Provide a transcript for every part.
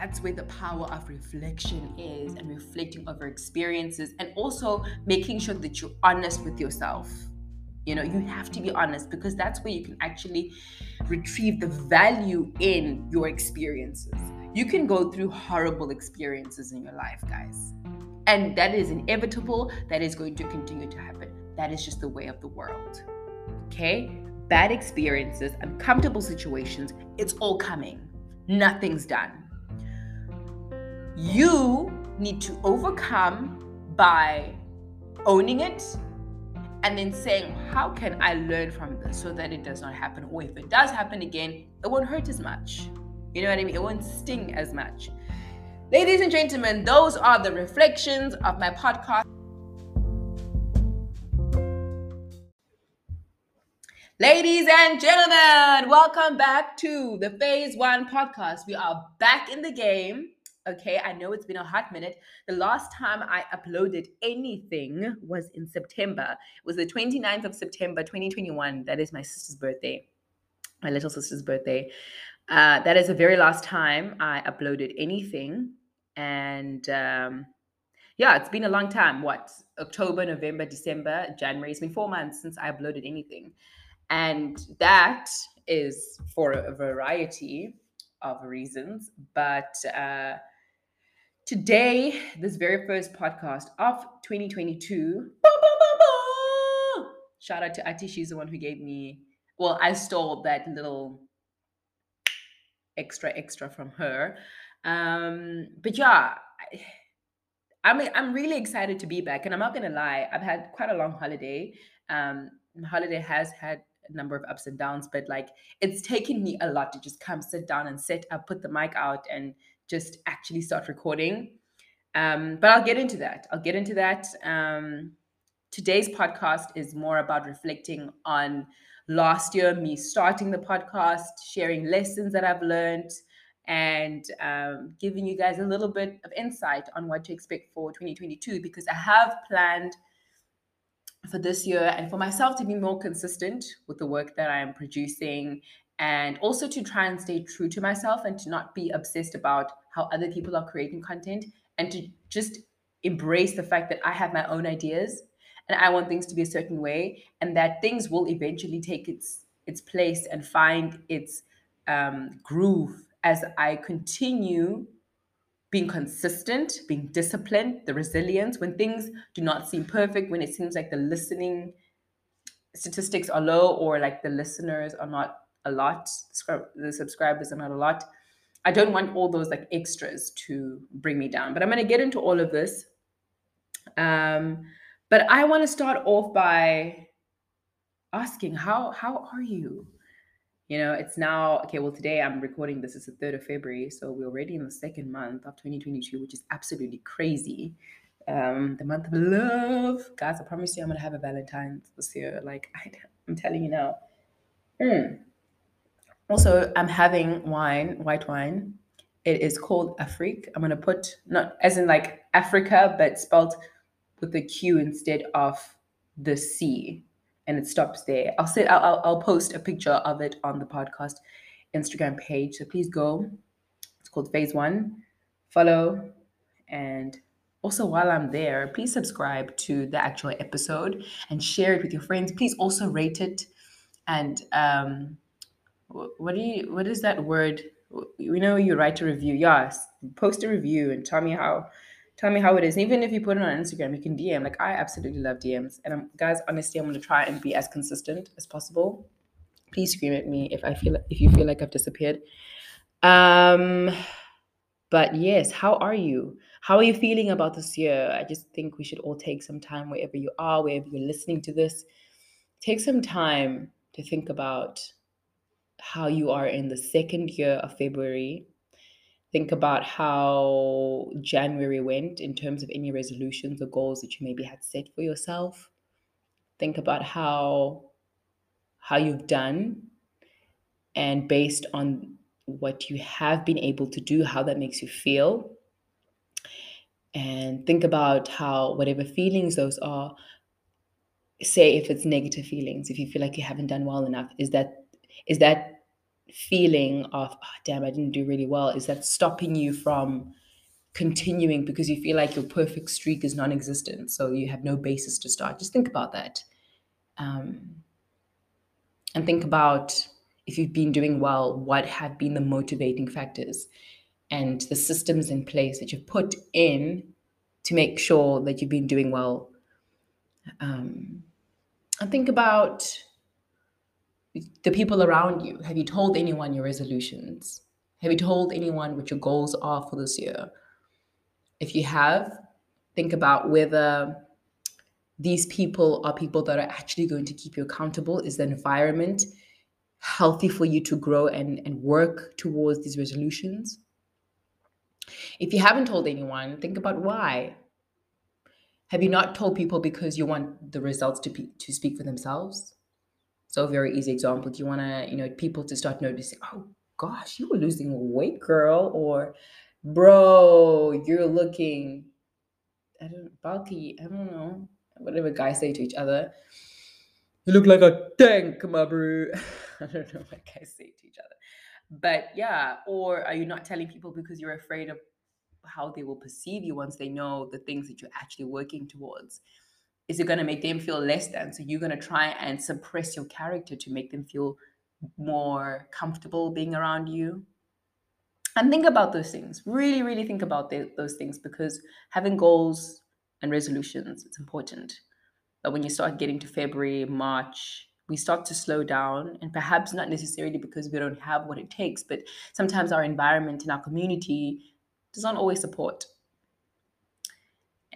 that's where the power of reflection is and reflecting over experiences and also making sure that you're honest with yourself. You know you have to be honest because that's where you can actually retrieve the value in your experiences. You can go through horrible experiences in your life guys. And that is inevitable. That is going to continue to happen. That is just the way of the world. Okay? Bad experiences uncomfortable situations it's all coming. Nothing's done you need to overcome by owning it and then saying, How can I learn from this so that it does not happen? Or if it does happen again, it won't hurt as much. You know what I mean? It won't sting as much. Ladies and gentlemen, those are the reflections of my podcast. Ladies and gentlemen, welcome back to the Phase One podcast. We are back in the game. Okay, I know it's been a hot minute. The last time I uploaded anything was in September. It was the 29th of September, 2021. That is my sister's birthday, my little sister's birthday. Uh, that is the very last time I uploaded anything. And um, yeah, it's been a long time. What? October, November, December, January. It's been four months since I uploaded anything. And that is for a variety of reasons. But uh, Today, this very first podcast of 2022. Shout out to Ati. She's the one who gave me, well, I stole that little extra extra from her. Um, but yeah, I, I'm I'm really excited to be back, and I'm not gonna lie, I've had quite a long holiday. Um, holiday has had a number of ups and downs, but like it's taken me a lot to just come sit down and set up, put the mic out, and just actually start recording. Um, but I'll get into that. I'll get into that. Um, today's podcast is more about reflecting on last year, me starting the podcast, sharing lessons that I've learned, and um, giving you guys a little bit of insight on what to expect for 2022 because I have planned for this year and for myself to be more consistent with the work that I am producing and also to try and stay true to myself and to not be obsessed about how other people are creating content and to just embrace the fact that I have my own ideas and I want things to be a certain way and that things will eventually take its its place and find its um, groove as I continue being consistent, being disciplined, the resilience when things do not seem perfect, when it seems like the listening statistics are low or like the listeners are not a lot, the subscribers are not a lot. I don't want all those like extras to bring me down. But I'm going to get into all of this. Um, but I want to start off by asking how how are you? You know, it's now okay. Well, today I'm recording this. It's the third of February, so we're already in the second month of 2022, which is absolutely crazy. Um, the month of love, guys. I promise you, I'm gonna have a Valentine's this year. Like I, am telling you now. Mm. Also, I'm having wine, white wine. It is called Afrique. I'm gonna put not as in like Africa, but spelled with the Q instead of the C, and it stops there. I'll say I'll, I'll post a picture of it on the podcast Instagram page. So please go. It's called Phase One. Follow, and also while I'm there, please subscribe to the actual episode and share it with your friends. Please also rate it and um, what do you what is that word? We know you write a review. Yes post a review and tell me how tell me how it is. And even if you put it on instagram you can dm like i absolutely love dms and I'm, guys honestly i'm going to try and be as consistent as possible. Please scream at me if i feel if you feel like i've disappeared. Um but yes how are you? How are you feeling about this year? I just think we should all take some time wherever you are wherever you're listening to this take some time to think about how you are in the second year of February. Think about how January went in terms of any resolutions or goals that you maybe had set for yourself. Think about how how you've done and based on what you have been able to do, how that makes you feel. And think about how whatever feelings those are, say if it's negative feelings, if you feel like you haven't done well enough, is that is that feeling of, oh, damn, I didn't do really well, is that stopping you from continuing because you feel like your perfect streak is non existent. So you have no basis to start. Just think about that. Um, and think about if you've been doing well, what have been the motivating factors and the systems in place that you've put in to make sure that you've been doing well. Um, and think about the people around you. Have you told anyone your resolutions? Have you told anyone what your goals are for this year? If you have, think about whether these people are people that are actually going to keep you accountable. Is the environment healthy for you to grow and, and work towards these resolutions? If you haven't told anyone, think about why. Have you not told people because you want the results to be, to speak for themselves? So very easy example. Do you want to, you know, people to start noticing, oh gosh, you were losing weight, girl, or bro, you're looking, I don't bulky, I don't know, whatever guys say to each other. You look like a tank, my bro. I don't know what guys say to each other. But yeah, or are you not telling people because you're afraid of how they will perceive you once they know the things that you're actually working towards? Is it going to make them feel less than? So you're going to try and suppress your character to make them feel more comfortable being around you. And think about those things. Really, really think about the, those things because having goals and resolutions, it's important. But when you start getting to February, March, we start to slow down and perhaps not necessarily because we don't have what it takes, but sometimes our environment and our community does not always support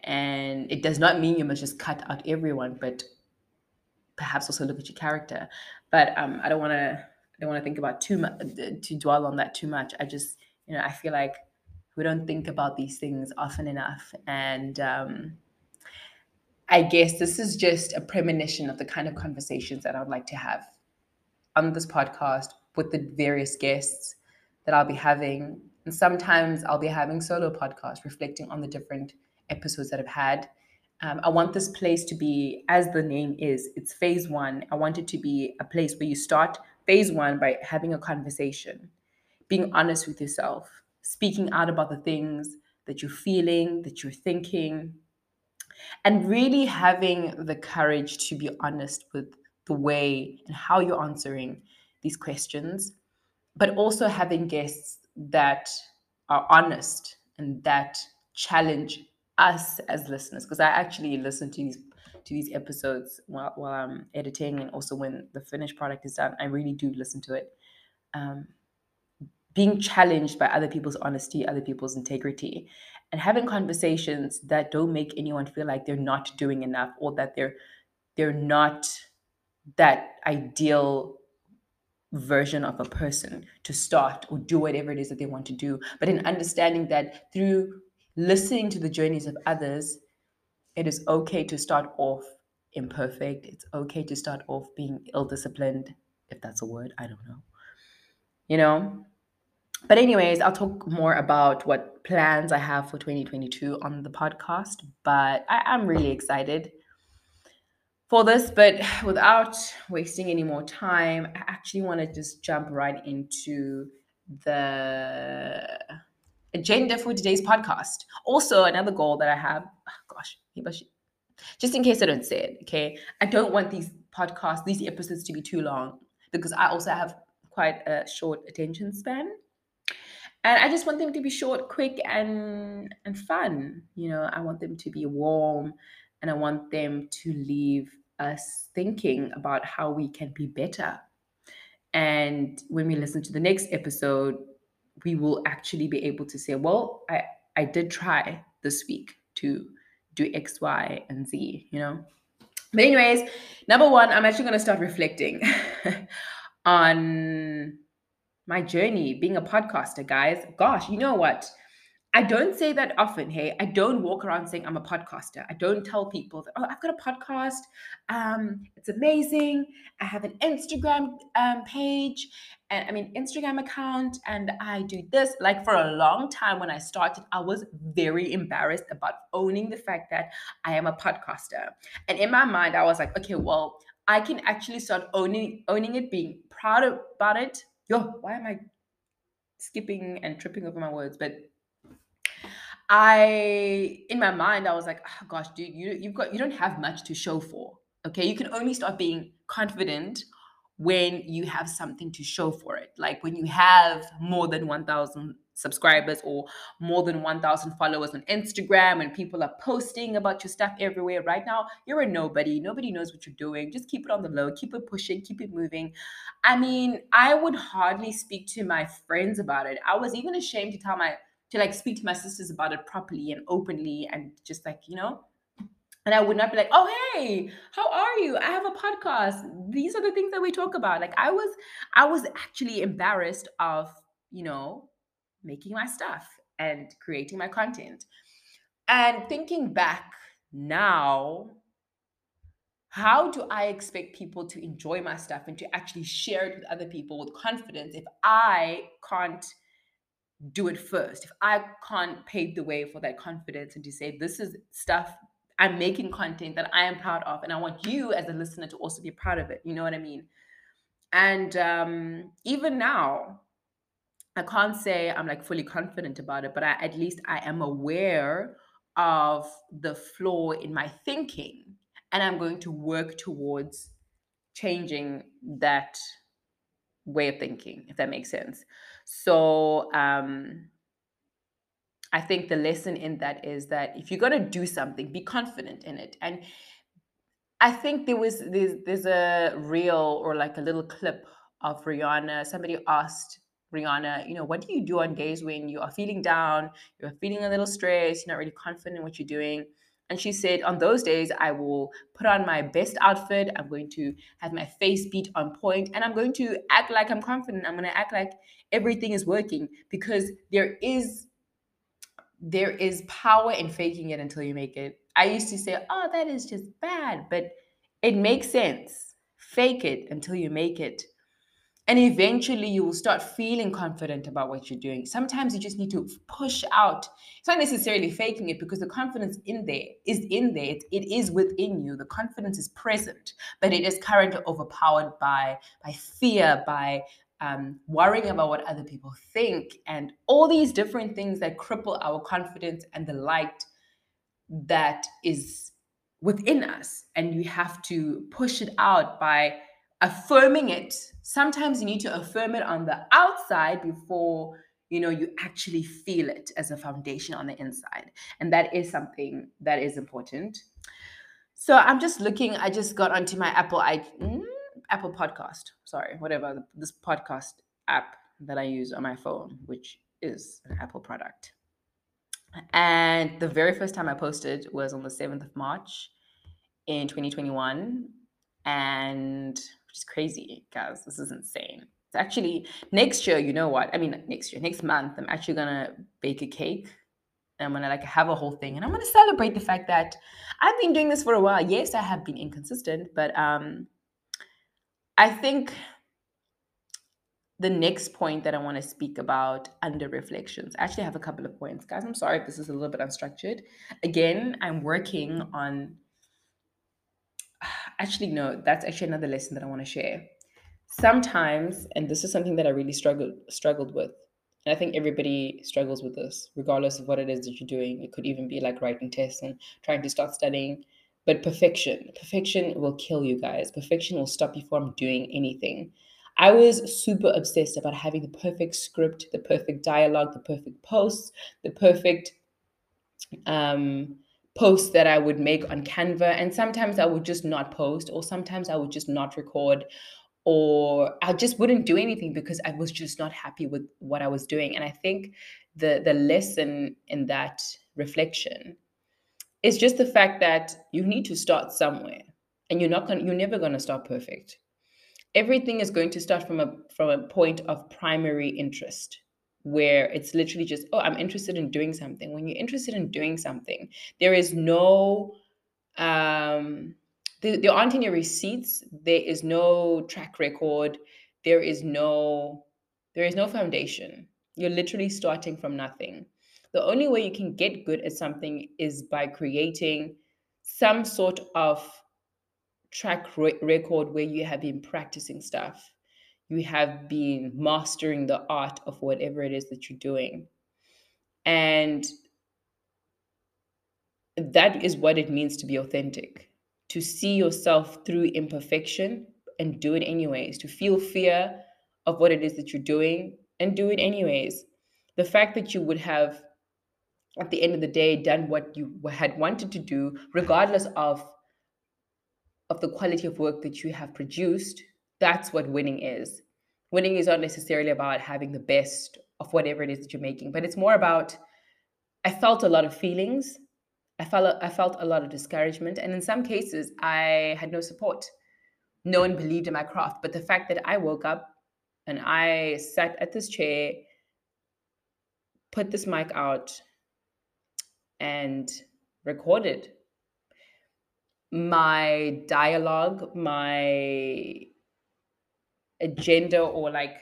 and it does not mean you must just cut out everyone, but perhaps also look at your character. But um, I don't want to. I don't want to think about too much to dwell on that too much. I just, you know, I feel like we don't think about these things often enough, and um, I guess this is just a premonition of the kind of conversations that I'd like to have on this podcast with the various guests that I'll be having. And sometimes I'll be having solo podcasts reflecting on the different episodes that I've had. Um, I want this place to be, as the name is, it's phase one. I want it to be a place where you start phase one by having a conversation, being honest with yourself, speaking out about the things that you're feeling, that you're thinking, and really having the courage to be honest with the way and how you're answering these questions, but also having guests that are honest and that challenge us as listeners because I actually listen to these to these episodes while, while I'm editing and also when the finished product is done. I really do listen to it. Um, being challenged by other people's honesty, other people's integrity, and having conversations that don't make anyone feel like they're not doing enough or that they're they're not that ideal version of a person to start or do whatever it is that they want to do but in understanding that through listening to the journeys of others, it is okay to start off imperfect. It's okay to start off being ill disciplined, if that's a word. I don't know. You know? But, anyways, I'll talk more about what plans I have for 2022 on the podcast. But I am really excited for this. But without wasting any more time, I actually want to just jump right into the agenda for today's podcast. Also, another goal that I have, oh gosh, just in case I don't say it, okay? I don't want these podcasts, these episodes to be too long because I also have quite a short attention span. And I just want them to be short, quick, and and fun. You know, I want them to be warm and I want them to leave us thinking about how we can be better. And when we listen to the next episode, we will actually be able to say, well, I, I did try this week to do X, Y, and Z, you know? But, anyways, number one, I'm actually going to start reflecting on my journey being a podcaster, guys. Gosh, you know what? I don't say that often. Hey, I don't walk around saying I'm a podcaster. I don't tell people that, oh, I've got a podcast. Um, it's amazing. I have an Instagram um, page and I mean, Instagram account, and I do this. Like for a long time when I started, I was very embarrassed about owning the fact that I am a podcaster. And in my mind, I was like, okay, well, I can actually start owning owning it, being proud about it, yo, why am I skipping and tripping over my words? But I, in my mind, I was like, oh gosh, dude, you you've got you don't have much to show for. Okay, you can only start being confident when you have something to show for it. Like when you have more than 1,000 subscribers or more than 1,000 followers on Instagram and people are posting about your stuff everywhere. Right now, you're a nobody. Nobody knows what you're doing. Just keep it on the low, keep it pushing, keep it moving. I mean, I would hardly speak to my friends about it. I was even ashamed to tell my, to like speak to my sisters about it properly and openly and just like, you know, and I would not be like, "Oh, hey, how are you? I have a podcast. These are the things that we talk about." Like I was I was actually embarrassed of, you know, making my stuff and creating my content. And thinking back now, how do I expect people to enjoy my stuff and to actually share it with other people with confidence if I can't do it first? If I can't pave the way for that confidence and to say, this is stuff I'm making content that I am proud of, and I want you as a listener to also be proud of it. You know what I mean? And um, even now, I can't say I'm like fully confident about it, but I, at least I am aware of the flaw in my thinking, and I'm going to work towards changing that way of thinking, if that makes sense. So, um, I think the lesson in that is that if you're going to do something, be confident in it. And I think there was there's, there's a reel or like a little clip of Rihanna. Somebody asked Rihanna, you know, what do you do on days when you are feeling down, you're feeling a little stressed, you're not really confident in what you're doing? And she said, on those days, I will put on my best outfit. I'm going to have my face beat on point, and I'm going to act like I'm confident. I'm going to act like everything is working because there is there is power in faking it until you make it. I used to say, oh, that is just bad, but it makes sense. Fake it until you make it. And eventually you will start feeling confident about what you're doing. Sometimes you just need to push out. It's not necessarily faking it because the confidence in there is in there. It, it is within you. The confidence is present, but it is currently overpowered by, by fear, by um, worrying about what other people think, and all these different things that cripple our confidence and the light that is within us. And you have to push it out by affirming it. Sometimes you need to affirm it on the outside before you know you actually feel it as a foundation on the inside and that is something that is important so i'm just looking i just got onto my apple i mm, Apple Podcast, sorry, whatever, this podcast app that I use on my phone, which is an Apple product. And the very first time I posted was on the 7th of March in 2021. And which is crazy, guys. This is insane. It's actually next year, you know what? I mean, next year, next month, I'm actually gonna bake a cake. And I'm gonna like have a whole thing. And I'm gonna celebrate the fact that I've been doing this for a while. Yes, I have been inconsistent, but um I think the next point that I want to speak about under reflections, I actually have a couple of points. Guys, I'm sorry if this is a little bit unstructured. Again, I'm working on actually no, that's actually another lesson that I want to share. Sometimes, and this is something that I really struggled struggled with. And I think everybody struggles with this, regardless of what it is that you're doing. It could even be like writing tests and trying to start studying but perfection, perfection will kill you guys. Perfection will stop you from doing anything. I was super obsessed about having the perfect script, the perfect dialogue, the perfect posts, the perfect um, posts that I would make on Canva. And sometimes I would just not post, or sometimes I would just not record, or I just wouldn't do anything because I was just not happy with what I was doing. And I think the the lesson in that reflection it's just the fact that you need to start somewhere and you're not going you're never going to start perfect. Everything is going to start from a from a point of primary interest where it's literally just oh I'm interested in doing something. When you're interested in doing something, there is no um there, there aren't any receipts, there is no track record, there is no there is no foundation. You're literally starting from nothing. The only way you can get good at something is by creating some sort of track re- record where you have been practicing stuff. you have been mastering the art of whatever it is that you're doing. And that is what it means to be authentic to see yourself through imperfection and do it anyways, to feel fear of what it is that you're doing and do it anyways. The fact that you would have, at the end of the day, done what you had wanted to do, regardless of, of the quality of work that you have produced, that's what winning is. Winning is not necessarily about having the best of whatever it is that you're making, but it's more about I felt a lot of feelings. I felt I felt a lot of discouragement, and in some cases, I had no support. No one believed in my craft. But the fact that I woke up and I sat at this chair, put this mic out, and recorded my dialogue, my agenda, or like,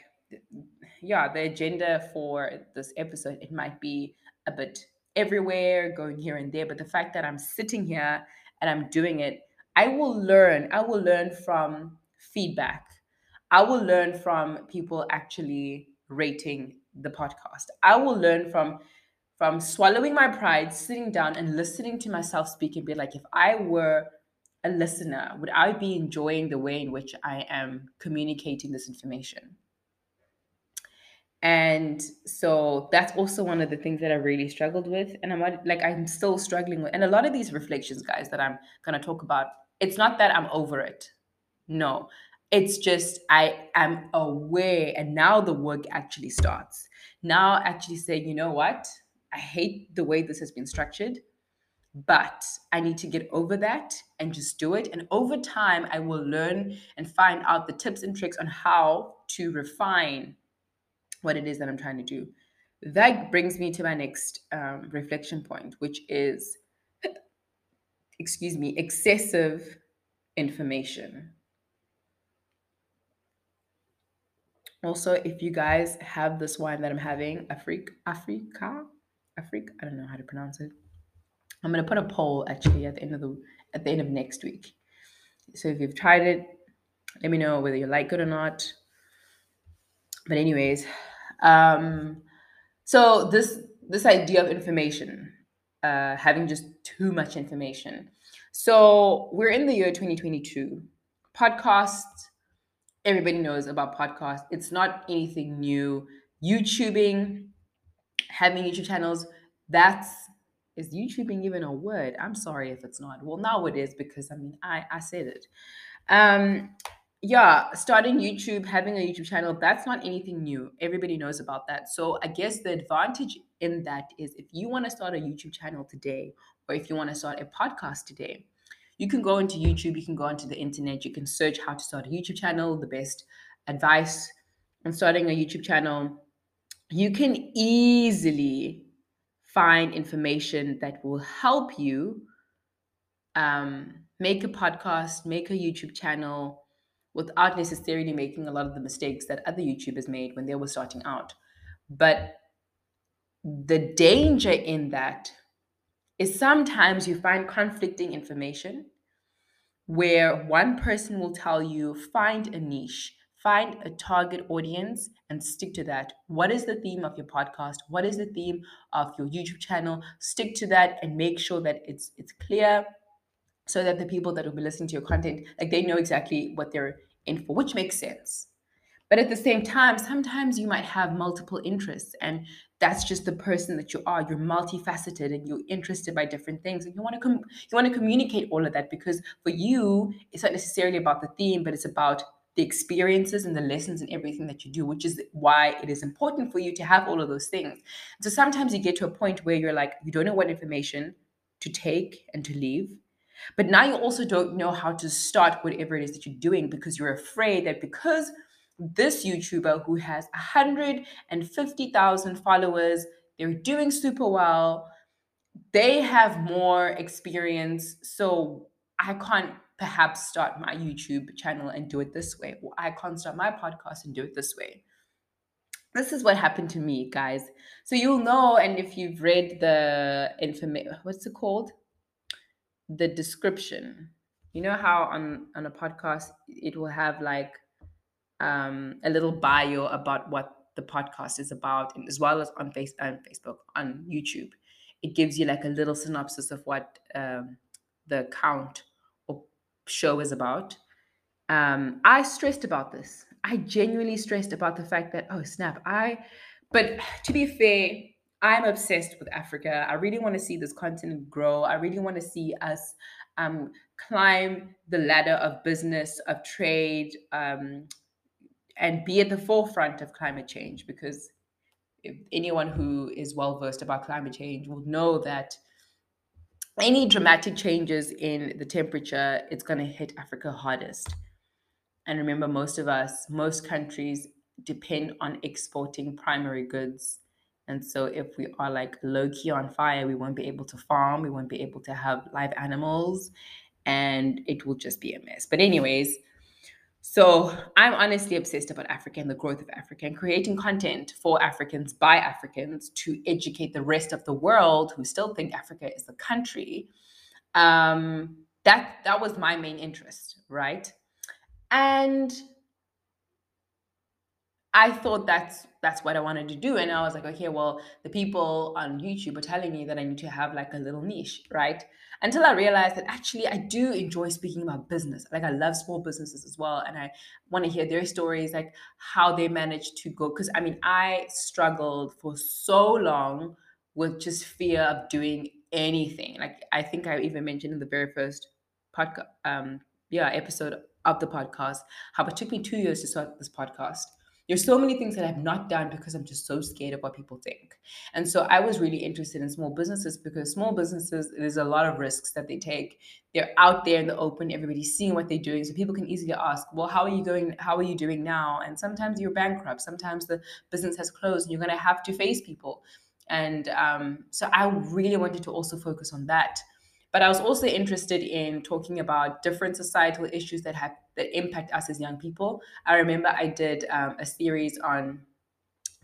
yeah, the agenda for this episode, it might be a bit everywhere, going here and there. But the fact that I'm sitting here and I'm doing it, I will learn. I will learn from feedback. I will learn from people actually rating the podcast. I will learn from from swallowing my pride, sitting down and listening to myself speak and be like, if I were a listener, would I be enjoying the way in which I am communicating this information? And so that's also one of the things that I really struggled with. And I'm like, I'm still struggling with. And a lot of these reflections, guys, that I'm going to talk about, it's not that I'm over it. No, it's just I am aware. And now the work actually starts. Now, actually saying, you know what? I hate the way this has been structured, but I need to get over that and just do it. And over time, I will learn and find out the tips and tricks on how to refine what it is that I'm trying to do. That brings me to my next um, reflection point, which is, excuse me, excessive information. Also, if you guys have this wine that I'm having, Africa, Africa, I don't know how to pronounce it. I'm gonna put a poll actually at the end of the at the end of next week. So if you've tried it, let me know whether you like it or not. But anyways, um, so this this idea of information, uh, having just too much information. So we're in the year 2022. Podcasts, everybody knows about podcasts. It's not anything new. YouTubing, having YouTube channels, that's is YouTubing even a word? I'm sorry if it's not. Well, now it is because I mean I I said it. Um, yeah, starting YouTube, having a YouTube channel, that's not anything new. Everybody knows about that. So I guess the advantage in that is if you want to start a YouTube channel today, or if you want to start a podcast today, you can go into YouTube, you can go onto the internet, you can search how to start a YouTube channel, the best advice on starting a YouTube channel. You can easily find information that will help you um, make a podcast, make a YouTube channel without necessarily making a lot of the mistakes that other YouTubers made when they were starting out. But the danger in that is sometimes you find conflicting information where one person will tell you find a niche find a target audience and stick to that. What is the theme of your podcast? What is the theme of your youtube channel? Stick to that and make sure that it's it's clear so that the people that will be listening to your content like they know exactly what they're in for which makes sense. But at the same time sometimes you might have multiple interests and that's just the person that you are. You're multifaceted and you're interested by different things and you want to com- you want to communicate all of that because for you it's not necessarily about the theme but it's about the experiences and the lessons and everything that you do, which is why it is important for you to have all of those things. So sometimes you get to a point where you're like, you don't know what information to take and to leave. But now you also don't know how to start whatever it is that you're doing because you're afraid that because this YouTuber who has 150,000 followers, they're doing super well, they have more experience. So I can't perhaps start my YouTube channel and do it this way, or I can't start my podcast and do it this way. This is what happened to me, guys. So you'll know, and if you've read the information, what's it called? The description. You know how on on a podcast it will have like um, a little bio about what the podcast is about, as well as on face on Facebook, on YouTube. It gives you like a little synopsis of what um, the account show is about. Um, I stressed about this. I genuinely stressed about the fact that oh snap, I. But to be fair, I'm obsessed with Africa. I really want to see this continent grow. I really want to see us um, climb the ladder of business, of trade, um, and be at the forefront of climate change because anyone who is well versed about climate change will know that any dramatic changes in the temperature it's going to hit africa hardest. And remember most of us most countries depend on exporting primary goods. And so if we are like low key on fire we won't be able to farm we won't be able to have live animals and it will just be a mess. But anyways so I'm honestly obsessed about Africa and the growth of Africa and creating content for Africans by Africans to educate the rest of the world who still think Africa is a country. Um, that that was my main interest, right? And I thought that's that's what I wanted to do. And I was like, okay, well, the people on YouTube are telling me that I need to have like a little niche, right? Until I realized that actually I do enjoy speaking about business. Like I love small businesses as well. And I want to hear their stories, like how they managed to go. Cause I mean, I struggled for so long with just fear of doing anything. Like I think I even mentioned in the very first podcast, um, yeah, episode of the podcast, how it took me two years to start this podcast there's so many things that I've not done because I'm just so scared of what people think. And so I was really interested in small businesses because small businesses, there's a lot of risks that they take. They're out there in the open, everybody's seeing what they're doing. So people can easily ask, well, how are you going? How are you doing now? And sometimes you're bankrupt. Sometimes the business has closed and you're going to have to face people. And um, so I really wanted to also focus on that. But I was also interested in talking about different societal issues that have that impact us as young people. I remember I did um, a series on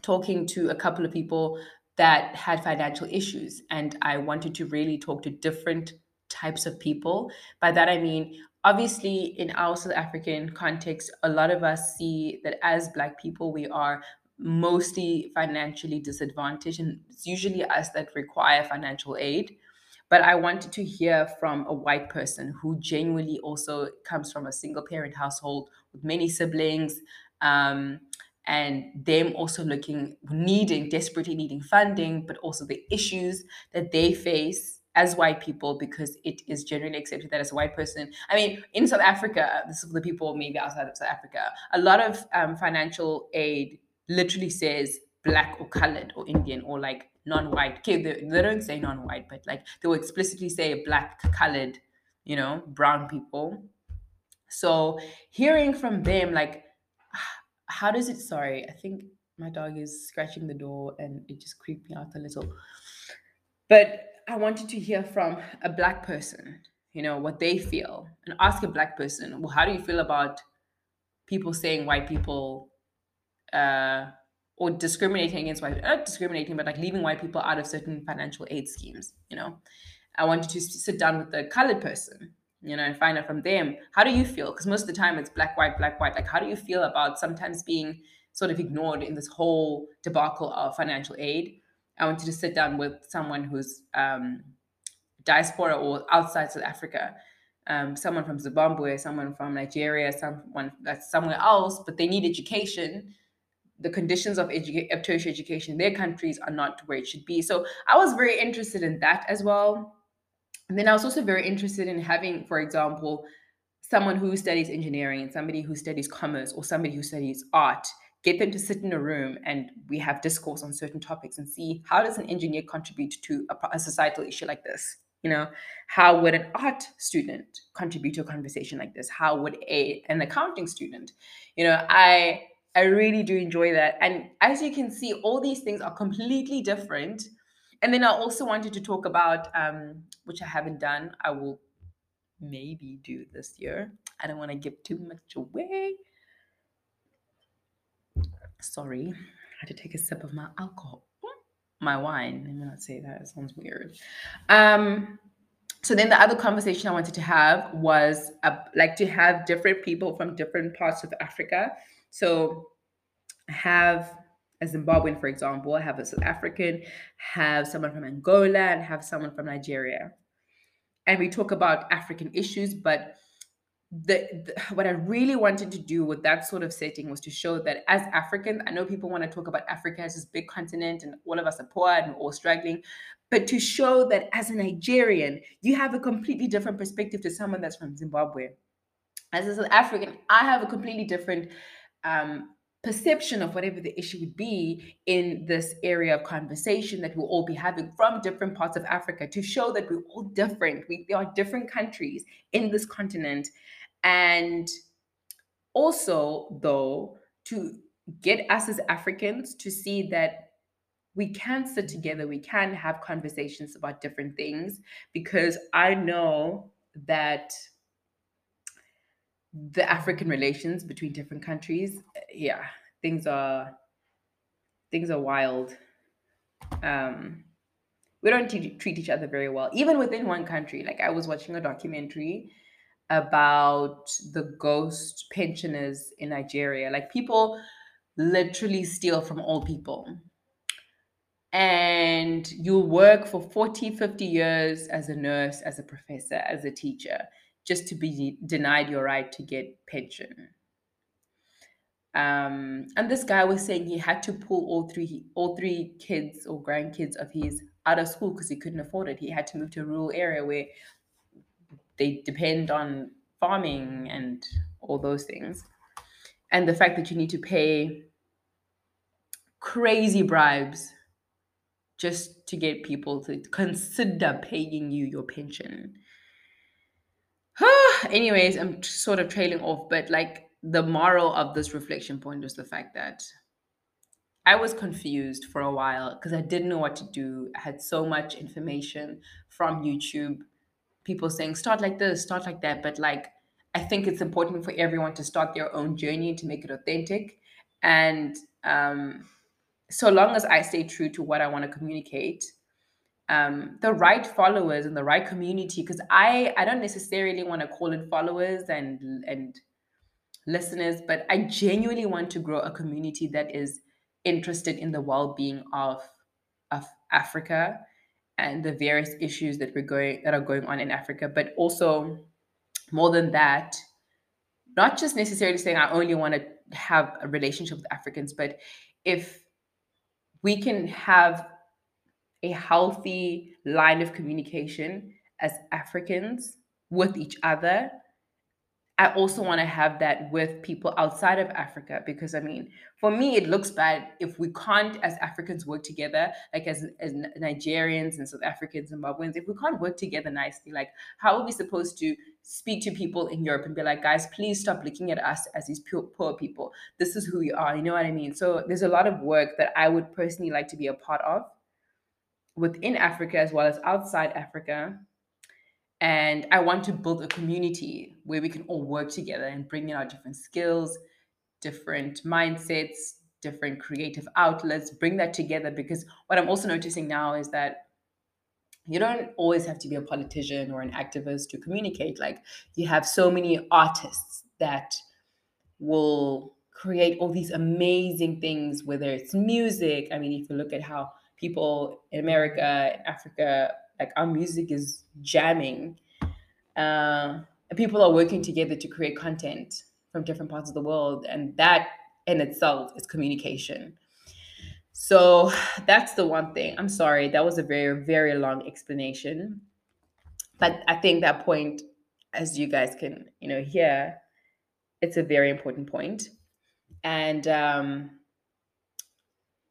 talking to a couple of people that had financial issues, and I wanted to really talk to different types of people. By that I mean, obviously, in our South African context, a lot of us see that as Black people, we are mostly financially disadvantaged, and it's usually us that require financial aid. But I wanted to hear from a white person who genuinely also comes from a single parent household with many siblings. Um, and them also looking, needing, desperately needing funding, but also the issues that they face as white people because it is generally accepted that as a white person. I mean, in South Africa, this is for the people maybe outside of South Africa, a lot of um, financial aid literally says black or colored or Indian or like non-white. Okay, they, they don't say non-white, but like they will explicitly say black, colored, you know, brown people. So hearing from them, like, how does it? Sorry, I think my dog is scratching the door and it just creeped me out a little. But I wanted to hear from a black person, you know, what they feel, and ask a black person, well, how do you feel about people saying white people uh, or discriminating against white not discriminating but like leaving white people out of certain financial aid schemes you know? I wanted to sit down with the colored person you know and find out from them how do you feel? Because most of the time it's black white black white. Like how do you feel about sometimes being sort of ignored in this whole debacle of financial aid? I wanted to sit down with someone who's um, diaspora or outside south africa um, someone from zimbabwe someone from nigeria someone that's somewhere else but they need education the conditions of, of tertiary education in their countries are not where it should be. So I was very interested in that as well. And then I was also very interested in having, for example, someone who studies engineering and somebody who studies commerce or somebody who studies art get them to sit in a room and we have discourse on certain topics and see how does an engineer contribute to a, a societal issue like this you know how would an art student contribute to a conversation like this how would a an accounting student you know i I really do enjoy that. And as you can see, all these things are completely different. And then I also wanted to talk about, um, which I haven't done, I will maybe do this year. I don't want to give too much away. Sorry, I had to take a sip of my alcohol, my wine. Let me not say that, it sounds weird. Um, so then the other conversation I wanted to have was uh, like to have different people from different parts of Africa So have a Zimbabwean, for example, have a South African, have someone from Angola, and have someone from Nigeria. And we talk about African issues, but the, the, what I really wanted to do with that sort of setting was to show that as Africans, I know people want to talk about Africa as this big continent and all of us are poor and all struggling, but to show that as a Nigerian, you have a completely different perspective to someone that's from Zimbabwe. As a South African, I have a completely different um, perception of whatever the issue would be in this area of conversation that we'll all be having from different parts of Africa to show that we're all different. We are different countries in this continent. And also, though, to get us as Africans to see that we can sit together, we can have conversations about different things, because I know that the African relations between different countries, yeah, things are things are wild. Um, we don't treat each other very well, even within one country. Like I was watching a documentary about the ghost pensioners in Nigeria. Like people literally steal from old people. And you'll work for 40, 50 years as a nurse, as a professor, as a teacher just to be denied your right to get pension. Um, and this guy was saying he had to pull all three all three kids or grandkids of his out of school because he couldn't afford it. He had to move to a rural area where they depend on farming and all those things. And the fact that you need to pay crazy bribes just to get people to consider paying you your pension. Anyways, I'm sort of trailing off, but like the moral of this reflection point was the fact that I was confused for a while because I didn't know what to do. I had so much information from YouTube, people saying start like this, start like that, but like I think it's important for everyone to start their own journey to make it authentic. And um, so long as I stay true to what I want to communicate, um, the right followers and the right community because I I don't necessarily want to call it followers and and listeners, but I genuinely want to grow a community that is interested in the well-being of of Africa and the various issues that we're going that are going on in Africa, but also more than that, not just necessarily saying I only want to have a relationship with Africans, but if we can have a healthy line of communication as Africans with each other. I also want to have that with people outside of Africa because I mean, for me, it looks bad if we can't, as Africans, work together, like as, as Nigerians and South Africans, and Zimbabweans, if we can't work together nicely, like how are we supposed to speak to people in Europe and be like, guys, please stop looking at us as these poor, poor people. This is who we are. You know what I mean? So there's a lot of work that I would personally like to be a part of within Africa as well as outside Africa. And I want to build a community where we can all work together and bring in our different skills, different mindsets, different creative outlets, bring that together. Because what I'm also noticing now is that you don't always have to be a politician or an activist to communicate. Like you have so many artists that will create all these amazing things, whether it's music. I mean, if you look at how people in America, Africa, like our music is jamming. Uh, people are working together to create content from different parts of the world. And that in itself is communication. So that's the one thing. I'm sorry, that was a very, very long explanation. But I think that point, as you guys can, you know, hear, it's a very important point. And um,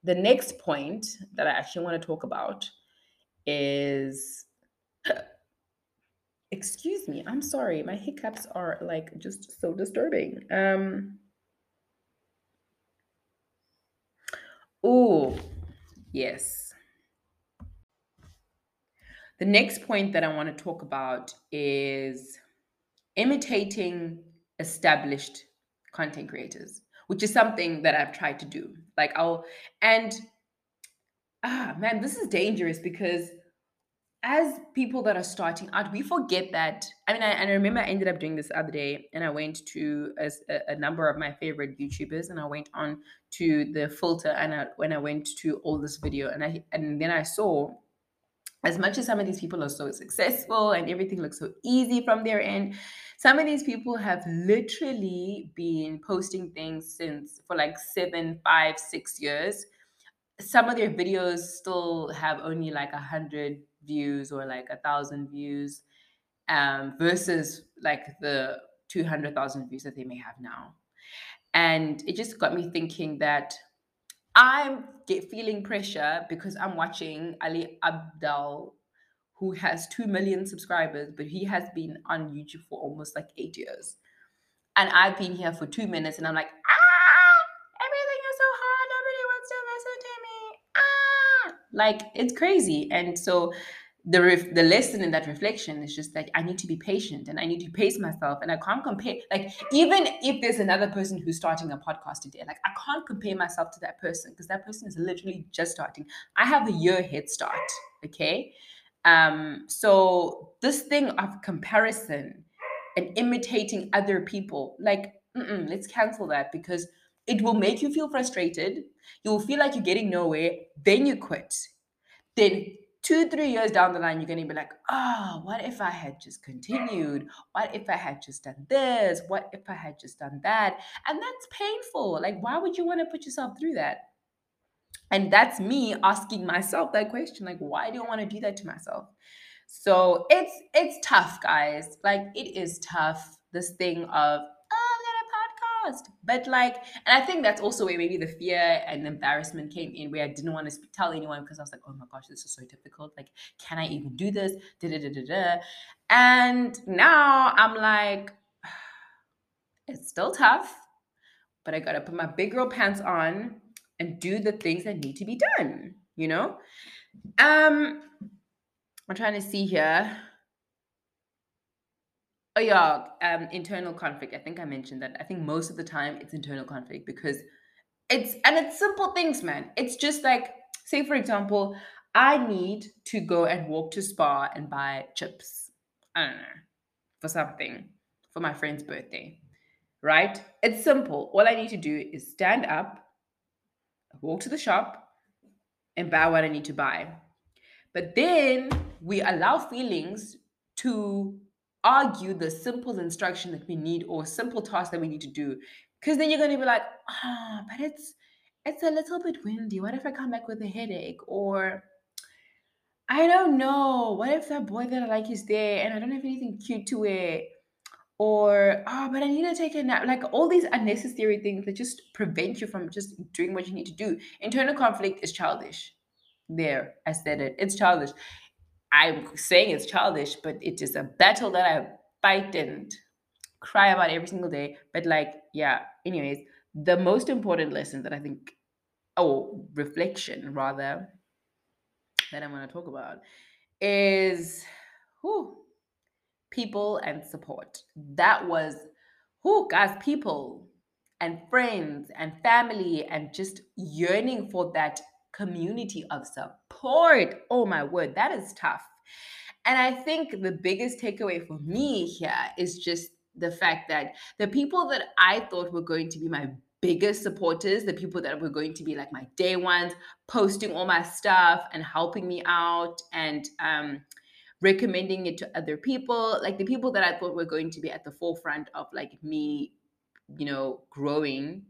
the next point that I actually want to talk about is excuse me, I'm sorry, my hiccups are like just so disturbing. Um Oh, yes. The next point that I want to talk about is imitating established content creators which is something that I've tried to do. Like I'll and ah man, this is dangerous because as people that are starting out, we forget that. I mean, I, I remember I ended up doing this other day, and I went to a, a number of my favorite YouTubers, and I went on to the filter, and I, when I went to all this video, and I and then I saw, as much as some of these people are so successful and everything looks so easy from their end, some of these people have literally been posting things since for like seven, five, six years. Some of their videos still have only like a hundred views or like a thousand views um, versus like the 200,000 views that they may have now. And it just got me thinking that I'm get, feeling pressure because I'm watching Ali Abdaal, who has 2 million subscribers, but he has been on YouTube for almost like eight years. And I've been here for two minutes and I'm like, ah, everything is so hard. Nobody wants to listen to me. Ah, like it's crazy. And so the ref- the lesson in that reflection is just like I need to be patient and I need to pace myself and I can't compare like even if there's another person who's starting a podcast today like I can't compare myself to that person because that person is literally just starting I have a year head start okay um so this thing of comparison and imitating other people like let's cancel that because it will make you feel frustrated you will feel like you're getting nowhere then you quit then two, three years down the line, you're going to be like, oh, what if I had just continued? What if I had just done this? What if I had just done that? And that's painful. Like, why would you want to put yourself through that? And that's me asking myself that question like, why do I want to do that to myself? So it's it's tough, guys. Like it is tough. This thing of but like, and I think that's also where maybe the fear and embarrassment came in, where I didn't want to tell anyone because I was like, oh my gosh, this is so difficult. Like, can I even do this? Da, da, da, da, da. And now I'm like, it's still tough, but I gotta put my big girl pants on and do the things that need to be done, you know? Um, I'm trying to see here. Oh yeah, um, internal conflict. I think I mentioned that. I think most of the time it's internal conflict because it's and it's simple things, man. It's just like, say for example, I need to go and walk to Spar and buy chips. I don't know for something for my friend's birthday, right? It's simple. All I need to do is stand up, walk to the shop, and buy what I need to buy. But then we allow feelings to argue the simple instruction that we need or simple task that we need to do because then you're going to be like ah but it's it's a little bit windy. What if i come back with a headache? Or i don't know. What if that boy that i like is there and i don't have anything cute to wear? Or oh but i need to take a nap. Like all these unnecessary things that just prevent you from just doing what you need to do. Internal conflict is childish. There i said it. It's childish I'm saying it's childish, but it is a battle that I fight and cry about every single day. But like, yeah, anyways, the most important lesson that I think, oh, reflection rather, that I'm going to talk about is who people and support. That was who guys, people and friends and family and just yearning for that community of support. Oh my word, that is tough. And I think the biggest takeaway for me here is just the fact that the people that I thought were going to be my biggest supporters, the people that were going to be like my day ones, posting all my stuff and helping me out and um, recommending it to other people, like the people that I thought were going to be at the forefront of like me, you know, growing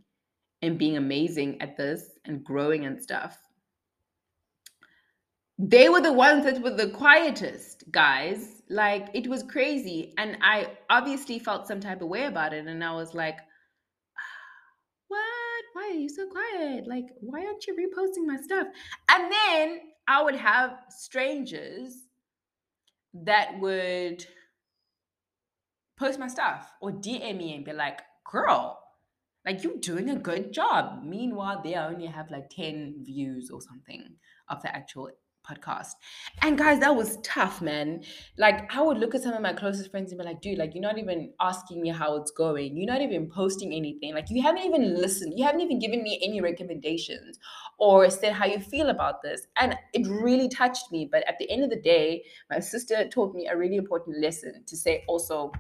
and being amazing at this and growing and stuff they were the ones that were the quietest guys. Like it was crazy. And I obviously felt some type of way about it. And I was like, what? Why are you so quiet? Like, why aren't you reposting my stuff? And then I would have strangers that would post my stuff or DM me and be like, girl, like you're doing a good job. Meanwhile, they only have like 10 views or something of the actual podcast. And guys, that was tough, man. Like, I would look at some of my closest friends and be like, dude, like, you're not even asking me how it's going. You're not even posting anything. Like, you haven't even listened. You haven't even given me any recommendations or said how you feel about this. And it really touched me. But at the end of the day, my sister taught me a really important lesson to say also,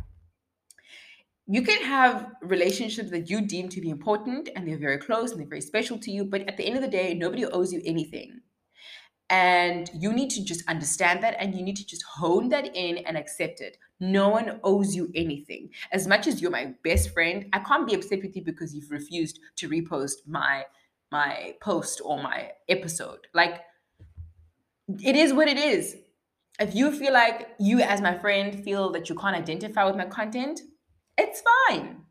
you can have relationships that you deem to be important and they're very close and they're very special to you. But at the end of the day, nobody owes you anything. And you need to just understand that and you need to just hone that in and accept it. No one owes you anything. As much as you're my best friend, I can't be upset with you because you've refused to repost my my post or my episode. Like it is what it is. If you feel like you as my friend feel that you can't identify with my content, it's fine.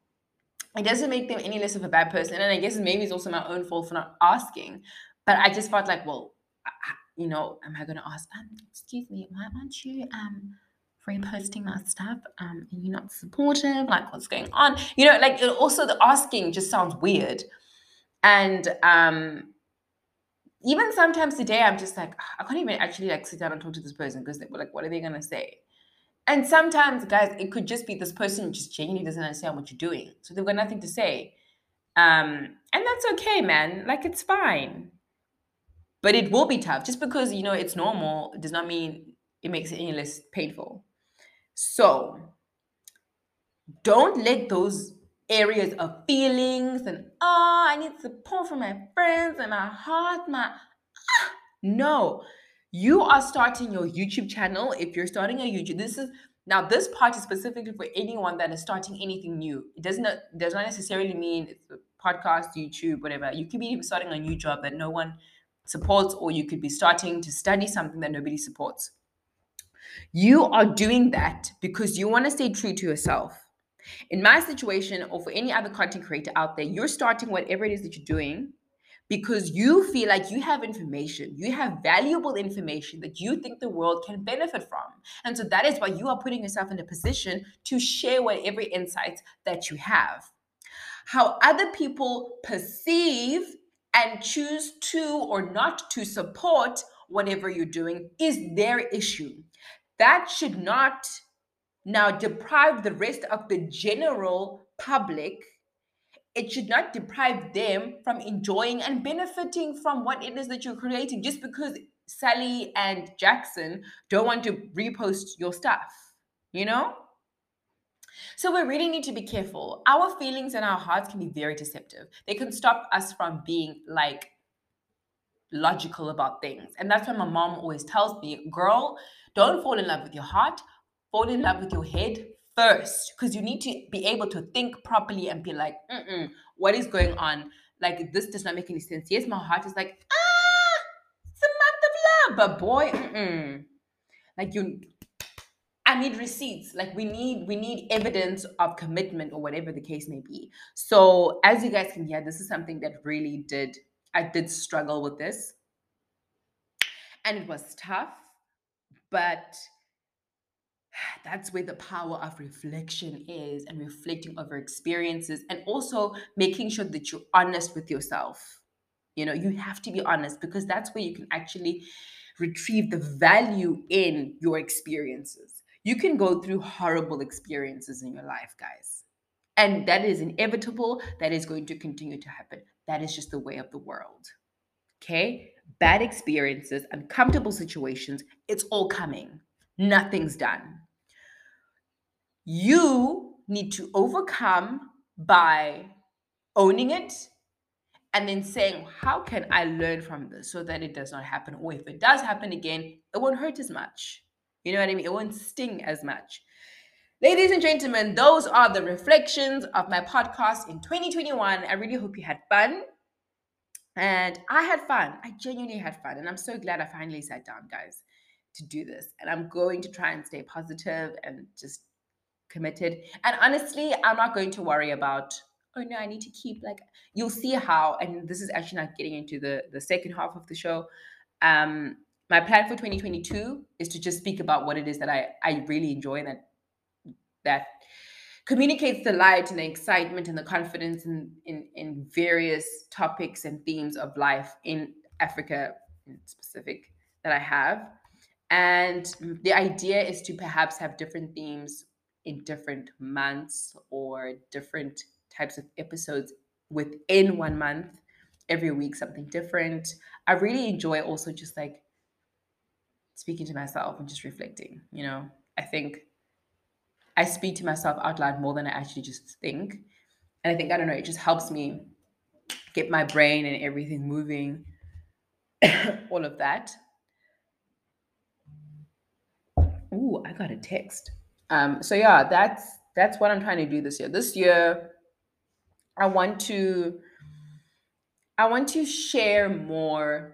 It doesn't make them any less of a bad person. And I guess maybe it's also my own fault for not asking. But I just felt like, well, you know, am I going to ask, um, excuse me, why aren't you um, reposting my stuff? Um, are you not supportive? Like, what's going on? You know, like also the asking just sounds weird. And um, even sometimes today, I'm just like, I can't even actually like sit down and talk to this person because like, what are they going to say? And sometimes, guys, it could just be this person just genuinely doesn't understand what you're doing. So they've got nothing to say. Um, and that's okay, man. Like, it's fine but it will be tough. Just because you know it's normal does not mean it makes it any less painful. So don't let those areas of feelings and oh i need support from my friends and my heart my ah. no. You are starting your youtube channel. If you're starting a youtube this is now this part is specifically for anyone that is starting anything new. It does not does not necessarily mean it's a podcast youtube whatever. You could be starting a new job that no one supports, or you could be starting to study something that nobody supports. You are doing that because you want to stay true to yourself. In my situation, or for any other content creator out there, you're starting whatever it is that you're doing because you feel like you have information, you have valuable information that you think the world can benefit from. And so that is why you are putting yourself in a position to share whatever insights that you have. How other people perceive and choose to or not to support whatever you're doing is their issue. That should not now deprive the rest of the general public. It should not deprive them from enjoying and benefiting from what it is that you're creating just because Sally and Jackson don't want to repost your stuff, you know? So we really need to be careful. Our feelings and our hearts can be very deceptive. They can stop us from being like logical about things. And that's why my mom always tells me, girl, don't fall in love with your heart, fall in love with your head first. Because you need to be able to think properly and be like, what is going on? Like, this does not make any sense. Yes, my heart is like, ah, it's a month of love. But boy, mm-mm. like you I need receipts. Like we need we need evidence of commitment or whatever the case may be. So as you guys can hear, this is something that really did I did struggle with this. And it was tough, but that's where the power of reflection is and reflecting over experiences and also making sure that you're honest with yourself. You know, you have to be honest because that's where you can actually retrieve the value in your experiences you can go through horrible experiences in your life, guys. And that is inevitable. That is going to continue to happen. That is just the way of the world. Okay? Bad experiences, uncomfortable situations, it's all coming. Nothing's done. You need to overcome by owning it and then saying, How can I learn from this so that it does not happen? Or if it does happen again, it won't hurt as much. You know what I mean? It won't sting as much. Ladies and gentlemen, those are the reflections of my podcast in 2021. I really hope you had fun. And I had fun. I genuinely had fun. And I'm so glad I finally sat down, guys, to do this. And I'm going to try and stay positive and just committed. And honestly, I'm not going to worry about, oh no, I need to keep like you'll see how, and this is actually not getting into the the second half of the show. Um, my plan for 2022 is to just speak about what it is that I, I really enjoy that that communicates the light and the excitement and the confidence in, in, in various topics and themes of life in Africa in specific that I have. And the idea is to perhaps have different themes in different months or different types of episodes within one month every week something different. I really enjoy also just like speaking to myself and just reflecting. You know, I think I speak to myself out loud more than I actually just think. And I think, I don't know, it just helps me get my brain and everything moving, all of that. Ooh, I got a text. Um, so yeah, that's that's what I'm trying to do this year. This year, I want to I want to share more.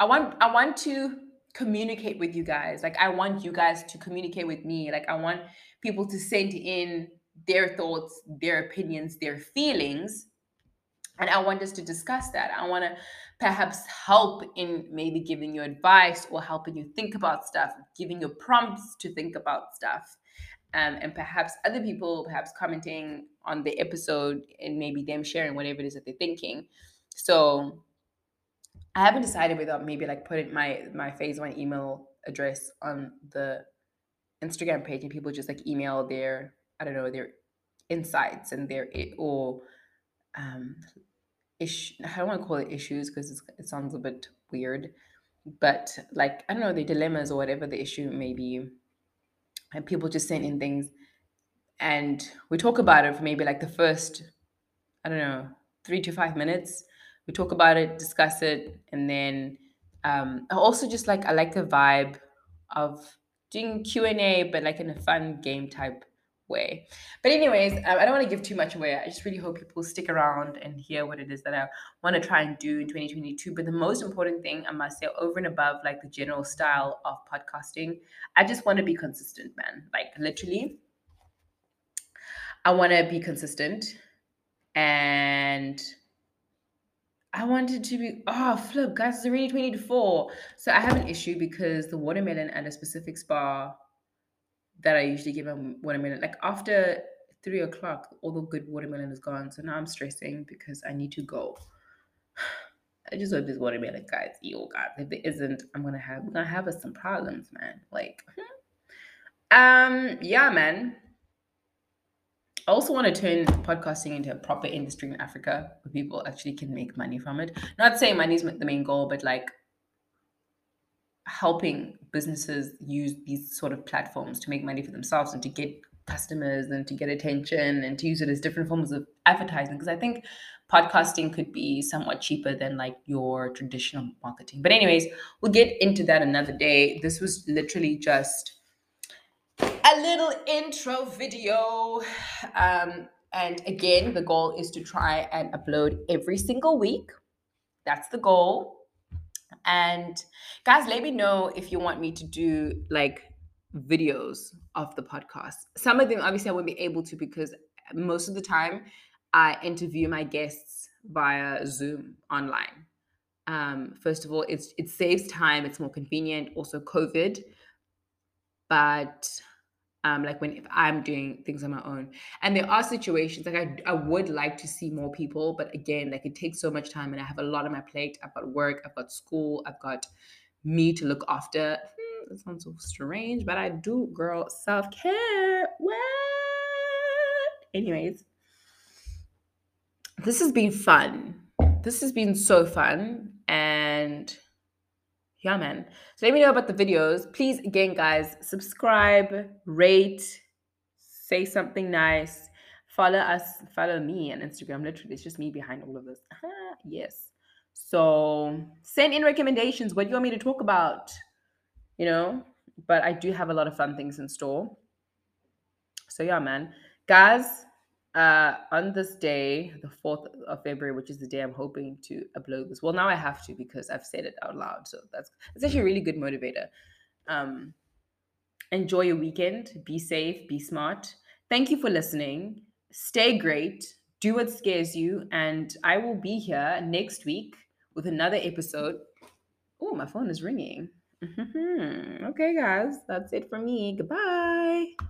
I want I want to communicate with you guys. Like I want you guys to communicate with me. Like I want people to send in their thoughts, their opinions, their feelings. And I want us to discuss that. I want to perhaps help in maybe giving you advice or helping you think about stuff, giving you prompts to think about stuff. Um, and perhaps other people perhaps commenting on the episode and maybe them sharing whatever it is that they're thinking. So I haven't decided whether maybe like putting my my phase one email address on the Instagram page and people just like email their I don't know their insights and their or um issue I don't want to call it issues because it sounds a bit weird but like I don't know the dilemmas or whatever the issue may be and people just send in things and we talk about it for maybe like the first I don't know three to five minutes we talk about it discuss it and then um also just like I like the vibe of doing Q&A but like in a fun game type way. But anyways, um, I don't want to give too much away. I just really hope people stick around and hear what it is that I want to try and do in 2022. But the most important thing I must say, over and above like the general style of podcasting, I just want to be consistent, man. Like literally, I want to be consistent, and I wanted to be. Oh, flip, guys! It's already 20 to four. So I have an issue because the watermelon at a specific Spar that I usually give them watermelon. Like after three o'clock, all the good watermelon is gone. So now I'm stressing because I need to go. I just hope this watermelon guys, yo guys. If it isn't, I'm gonna have we're gonna have us some problems, man. Like, hmm. um, yeah, man. I also want to turn podcasting into a proper industry in Africa where people actually can make money from it. Not saying money is the main goal, but like helping businesses use these sort of platforms to make money for themselves and to get customers and to get attention and to use it as different forms of advertising because i think podcasting could be somewhat cheaper than like your traditional marketing but anyways we'll get into that another day this was literally just a little intro video um, and again the goal is to try and upload every single week that's the goal and guys, let me know if you want me to do like videos of the podcast. Some of them, obviously, I won't be able to because most of the time I interview my guests via Zoom online. Um, first of all, it's it saves time, it's more convenient. Also, COVID, but um, like when if I'm doing things on my own. And there are situations like I, I would like to see more people, but again, like it takes so much time and I have a lot on my plate. I've got work, I've got school, I've got me to look after. Hmm, that sounds so strange, but I do, girl, self care. What? Anyways, this has been fun. This has been so fun. And yeah, man. So let me know about the videos. Please, again, guys, subscribe, rate, say something nice. Follow us, follow me on Instagram. Literally, it's just me behind all of this. Uh-huh, yes. So send in recommendations. What do you want me to talk about? You know, but I do have a lot of fun things in store. So yeah, man. Guys, uh, on this day, the 4th of February, which is the day I'm hoping to upload this. Well, now I have to because I've said it out loud. So that's, that's actually a really good motivator. Um, enjoy your weekend. Be safe. Be smart. Thank you for listening. Stay great. Do what scares you. And I will be here next week with another episode. Oh, my phone is ringing. okay, guys. That's it for me. Goodbye.